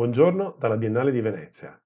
Buongiorno dalla Biennale di Venezia.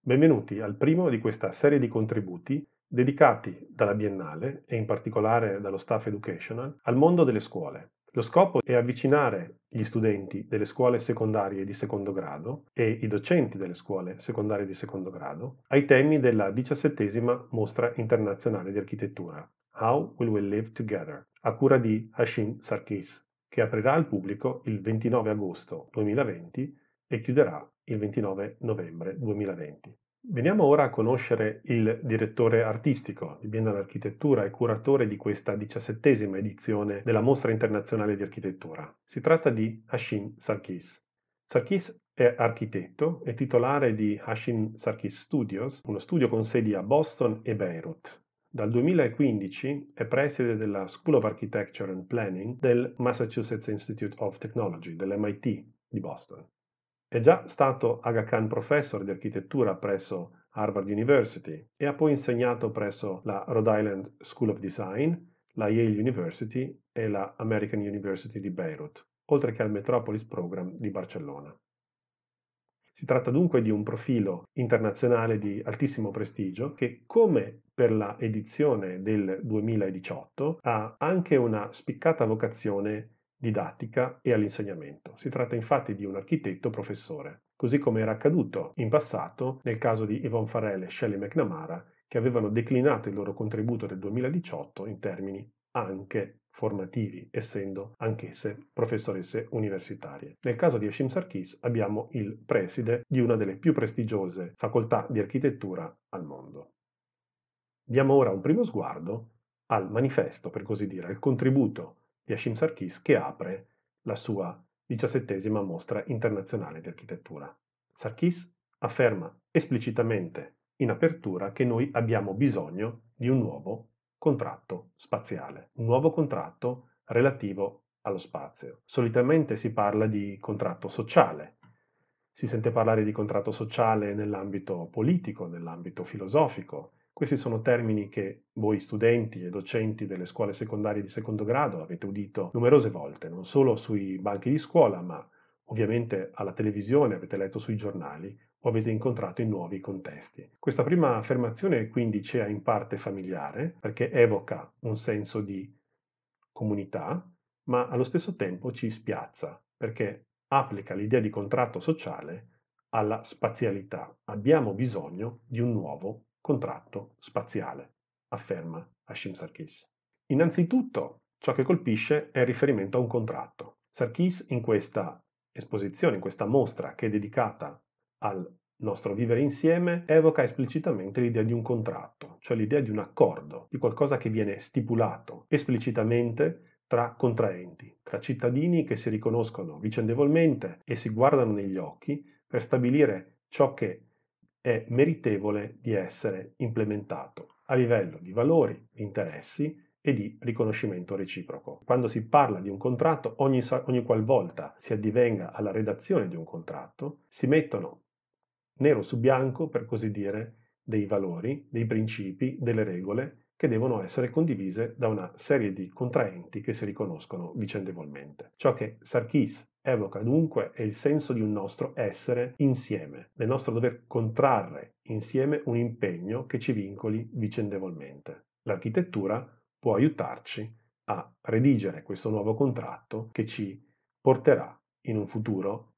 Benvenuti al primo di questa serie di contributi dedicati dalla Biennale e in particolare dallo staff educational al mondo delle scuole. Lo scopo è avvicinare gli studenti delle scuole secondarie di secondo grado e i docenti delle scuole secondarie di secondo grado ai temi della diciassettesima Mostra internazionale di architettura How Will We Live Together a cura di Hashim Sarkis che aprirà al pubblico il 29 agosto 2020 e chiuderà il 29 novembre 2020. Veniamo ora a conoscere il direttore artistico di Biennale Architettura e curatore di questa diciassettesima edizione della Mostra Internazionale di Architettura. Si tratta di Hashim Sarkis. Sarkis è architetto e titolare di Hashim Sarkis Studios, uno studio con sedi a Boston e Beirut. Dal 2015 è preside della School of Architecture and Planning del Massachusetts Institute of Technology, dell'MIT di Boston. È già stato Aga Khan Professor di architettura presso Harvard University e ha poi insegnato presso la Rhode Island School of Design, la Yale University e la American University di Beirut, oltre che al Metropolis Program di Barcellona. Si tratta dunque di un profilo internazionale di altissimo prestigio che, come per la edizione del 2018, ha anche una spiccata vocazione didattica e all'insegnamento. Si tratta infatti di un architetto professore, così come era accaduto in passato nel caso di Yvonne Farrell e Shelley McNamara, che avevano declinato il loro contributo del 2018 in termini anche formativi, essendo anch'esse professoresse universitarie. Nel caso di Hashim Sarkis abbiamo il preside di una delle più prestigiose facoltà di architettura al mondo. Diamo ora un primo sguardo al manifesto, per così dire, al contributo di Hashim Sarkis che apre la sua diciassettesima mostra internazionale di architettura. Sarkis afferma esplicitamente in apertura che noi abbiamo bisogno di un nuovo contratto spaziale, un nuovo contratto relativo allo spazio. Solitamente si parla di contratto sociale, si sente parlare di contratto sociale nell'ambito politico, nell'ambito filosofico, questi sono termini che voi studenti e docenti delle scuole secondarie di secondo grado avete udito numerose volte, non solo sui banchi di scuola, ma ovviamente alla televisione, avete letto sui giornali o avete incontrato in nuovi contesti. Questa prima affermazione quindi ci è in parte familiare perché evoca un senso di comunità, ma allo stesso tempo ci spiazza perché applica l'idea di contratto sociale alla spazialità. Abbiamo bisogno di un nuovo contratto spaziale, afferma Hashim Sarkis. Innanzitutto, ciò che colpisce è il riferimento a un contratto. Sarkis in questa esposizione, in questa mostra che è dedicata al nostro vivere insieme, evoca esplicitamente l'idea di un contratto, cioè l'idea di un accordo, di qualcosa che viene stipulato esplicitamente tra contraenti, tra cittadini che si riconoscono vicendevolmente e si guardano negli occhi per stabilire ciò che è meritevole di essere implementato a livello di valori, interessi e di riconoscimento reciproco. Quando si parla di un contratto, ogni, ogni qualvolta si addivenga alla redazione di un contratto, si mettono nero su bianco, per così dire, dei valori, dei principi, delle regole che devono essere condivise da una serie di contraenti che si riconoscono vicendevolmente. Ciò che Sarkis evoca dunque è il senso di un nostro essere insieme, del nostro dover contrarre insieme un impegno che ci vincoli vicendevolmente. L'architettura può aiutarci a redigere questo nuovo contratto che ci porterà in un futuro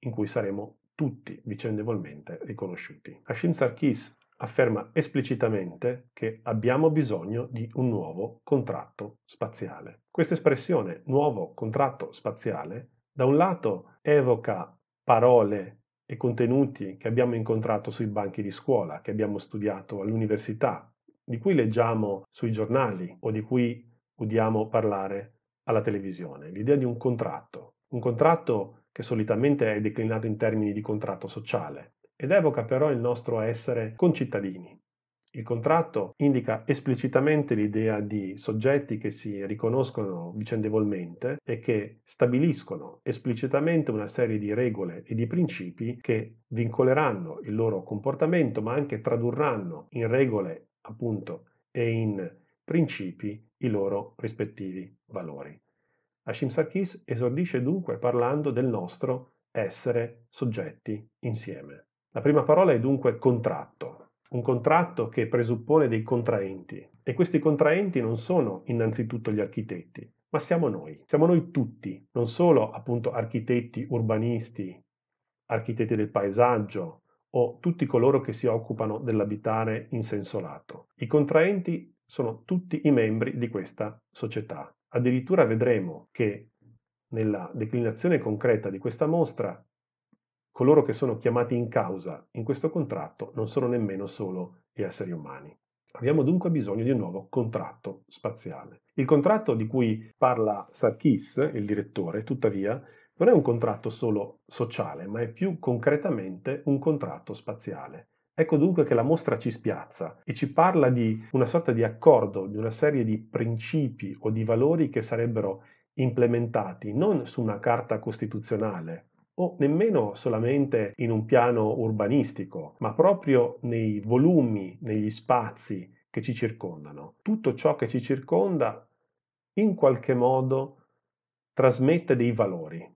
in cui saremo tutti vicendevolmente riconosciuti. Hashim Sarkis afferma esplicitamente che abbiamo bisogno di un nuovo contratto spaziale. Questa espressione nuovo contratto spaziale da un lato evoca parole e contenuti che abbiamo incontrato sui banchi di scuola, che abbiamo studiato all'università, di cui leggiamo sui giornali o di cui udiamo parlare alla televisione. L'idea di un contratto, un contratto che solitamente è declinato in termini di contratto sociale, ed evoca però il nostro essere concittadini. Il contratto indica esplicitamente l'idea di soggetti che si riconoscono vicendevolmente e che stabiliscono esplicitamente una serie di regole e di principi che vincoleranno il loro comportamento, ma anche tradurranno in regole, appunto, e in principi i loro rispettivi valori. Hashim Sarkis esordisce dunque parlando del nostro essere soggetti insieme. La prima parola è dunque contratto, un contratto che presuppone dei contraenti e questi contraenti non sono innanzitutto gli architetti, ma siamo noi, siamo noi tutti, non solo appunto architetti urbanisti, architetti del paesaggio o tutti coloro che si occupano dell'abitare in senso lato. I contraenti sono tutti i membri di questa società. Addirittura vedremo che nella declinazione concreta di questa mostra coloro che sono chiamati in causa in questo contratto non sono nemmeno solo gli esseri umani. Abbiamo dunque bisogno di un nuovo contratto spaziale. Il contratto di cui parla Sarkis, il direttore, tuttavia, non è un contratto solo sociale, ma è più concretamente un contratto spaziale. Ecco dunque che la mostra ci spiazza e ci parla di una sorta di accordo, di una serie di principi o di valori che sarebbero implementati non su una carta costituzionale o nemmeno solamente in un piano urbanistico, ma proprio nei volumi, negli spazi che ci circondano. Tutto ciò che ci circonda in qualche modo trasmette dei valori.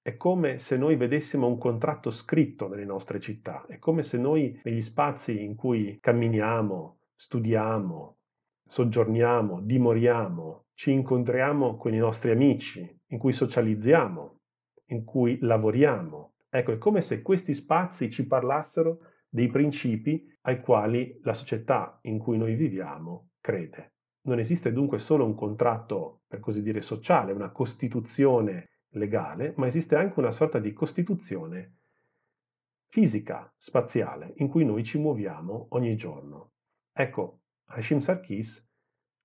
È come se noi vedessimo un contratto scritto nelle nostre città, è come se noi negli spazi in cui camminiamo, studiamo, soggiorniamo, dimoriamo, ci incontriamo con i nostri amici, in cui socializziamo, in cui lavoriamo. Ecco, è come se questi spazi ci parlassero dei principi ai quali la società in cui noi viviamo crede. Non esiste dunque solo un contratto, per così dire, sociale, una costituzione legale, ma esiste anche una sorta di costituzione fisica, spaziale, in cui noi ci muoviamo ogni giorno. Ecco, Hashim Sarkis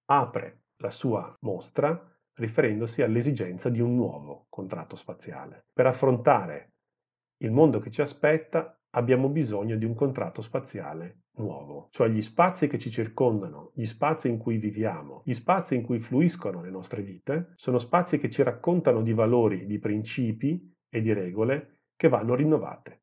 apre la sua mostra riferendosi all'esigenza di un nuovo contratto spaziale. Per affrontare il mondo che ci aspetta abbiamo bisogno di un contratto spaziale nuovo, cioè gli spazi che ci circondano, gli spazi in cui viviamo, gli spazi in cui fluiscono le nostre vite, sono spazi che ci raccontano di valori, di principi e di regole che vanno rinnovate.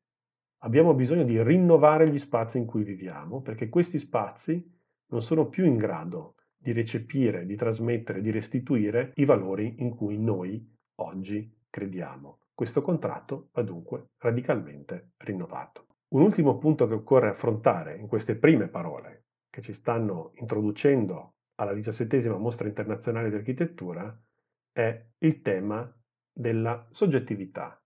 Abbiamo bisogno di rinnovare gli spazi in cui viviamo perché questi spazi non sono più in grado di recepire, di trasmettere, di restituire i valori in cui noi oggi crediamo. Questo contratto va dunque radicalmente rinnovato. Un ultimo punto che occorre affrontare in queste prime parole che ci stanno introducendo alla diciassettesima mostra internazionale di architettura è il tema della soggettività.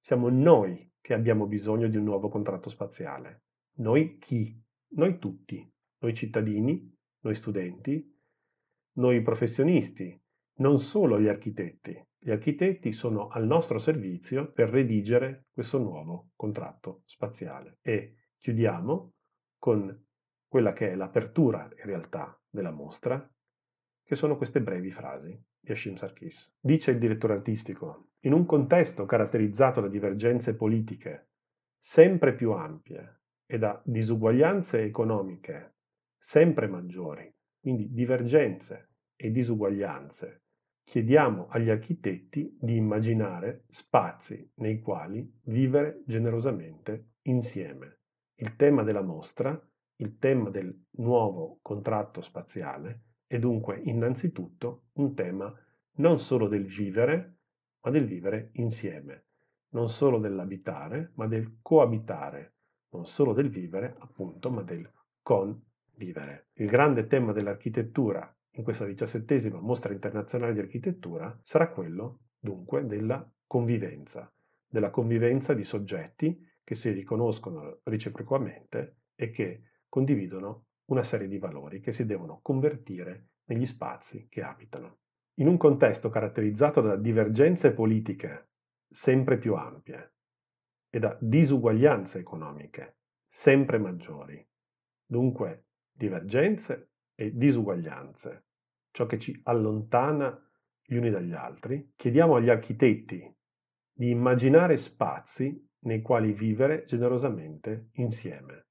Siamo noi che abbiamo bisogno di un nuovo contratto spaziale. Noi chi? Noi tutti, noi cittadini, noi studenti, noi professionisti, non solo gli architetti. Gli architetti sono al nostro servizio per redigere questo nuovo contratto spaziale. E chiudiamo con quella che è l'apertura in realtà della mostra, che sono queste brevi frasi di Hashim Sarkis. Dice il direttore artistico, in un contesto caratterizzato da divergenze politiche sempre più ampie e da disuguaglianze economiche sempre maggiori, quindi divergenze e disuguaglianze, chiediamo agli architetti di immaginare spazi nei quali vivere generosamente insieme. Il tema della mostra, il tema del nuovo contratto spaziale è dunque innanzitutto un tema non solo del vivere, ma del vivere insieme, non solo dell'abitare, ma del coabitare, non solo del vivere, appunto, ma del con vivere. Il grande tema dell'architettura in questa diciassettesima mostra internazionale di architettura sarà quello dunque della convivenza, della convivenza di soggetti che si riconoscono reciprocamente e che condividono una serie di valori che si devono convertire negli spazi che abitano. In un contesto caratterizzato da divergenze politiche sempre più ampie e da disuguaglianze economiche sempre maggiori, dunque divergenze e disuguaglianze, ciò che ci allontana gli uni dagli altri, chiediamo agli architetti di immaginare spazi nei quali vivere generosamente insieme.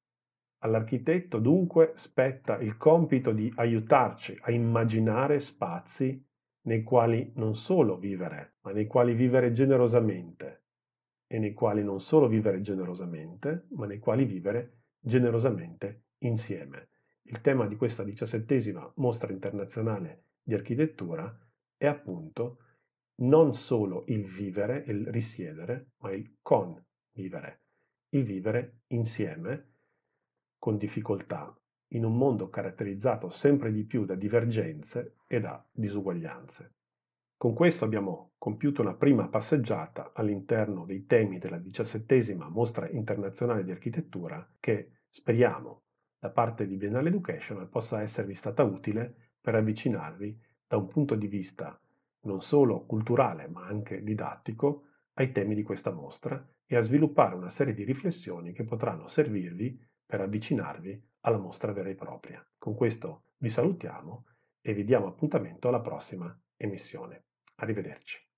All'architetto dunque spetta il compito di aiutarci a immaginare spazi nei quali non solo vivere, ma nei quali vivere generosamente e nei quali non solo vivere generosamente, ma nei quali vivere generosamente insieme. Il tema di questa diciassettesima mostra internazionale di architettura è appunto non solo il vivere, il risiedere, ma il convivere, il vivere insieme, con difficoltà, in un mondo caratterizzato sempre di più da divergenze e da disuguaglianze. Con questo abbiamo compiuto una prima passeggiata all'interno dei temi della diciassettesima mostra internazionale di architettura che speriamo da parte di Biennale Educational possa esservi stata utile per avvicinarvi da un punto di vista non solo culturale ma anche didattico ai temi di questa mostra e a sviluppare una serie di riflessioni che potranno servirvi per avvicinarvi alla mostra vera e propria. Con questo vi salutiamo e vi diamo appuntamento alla prossima emissione. Arrivederci.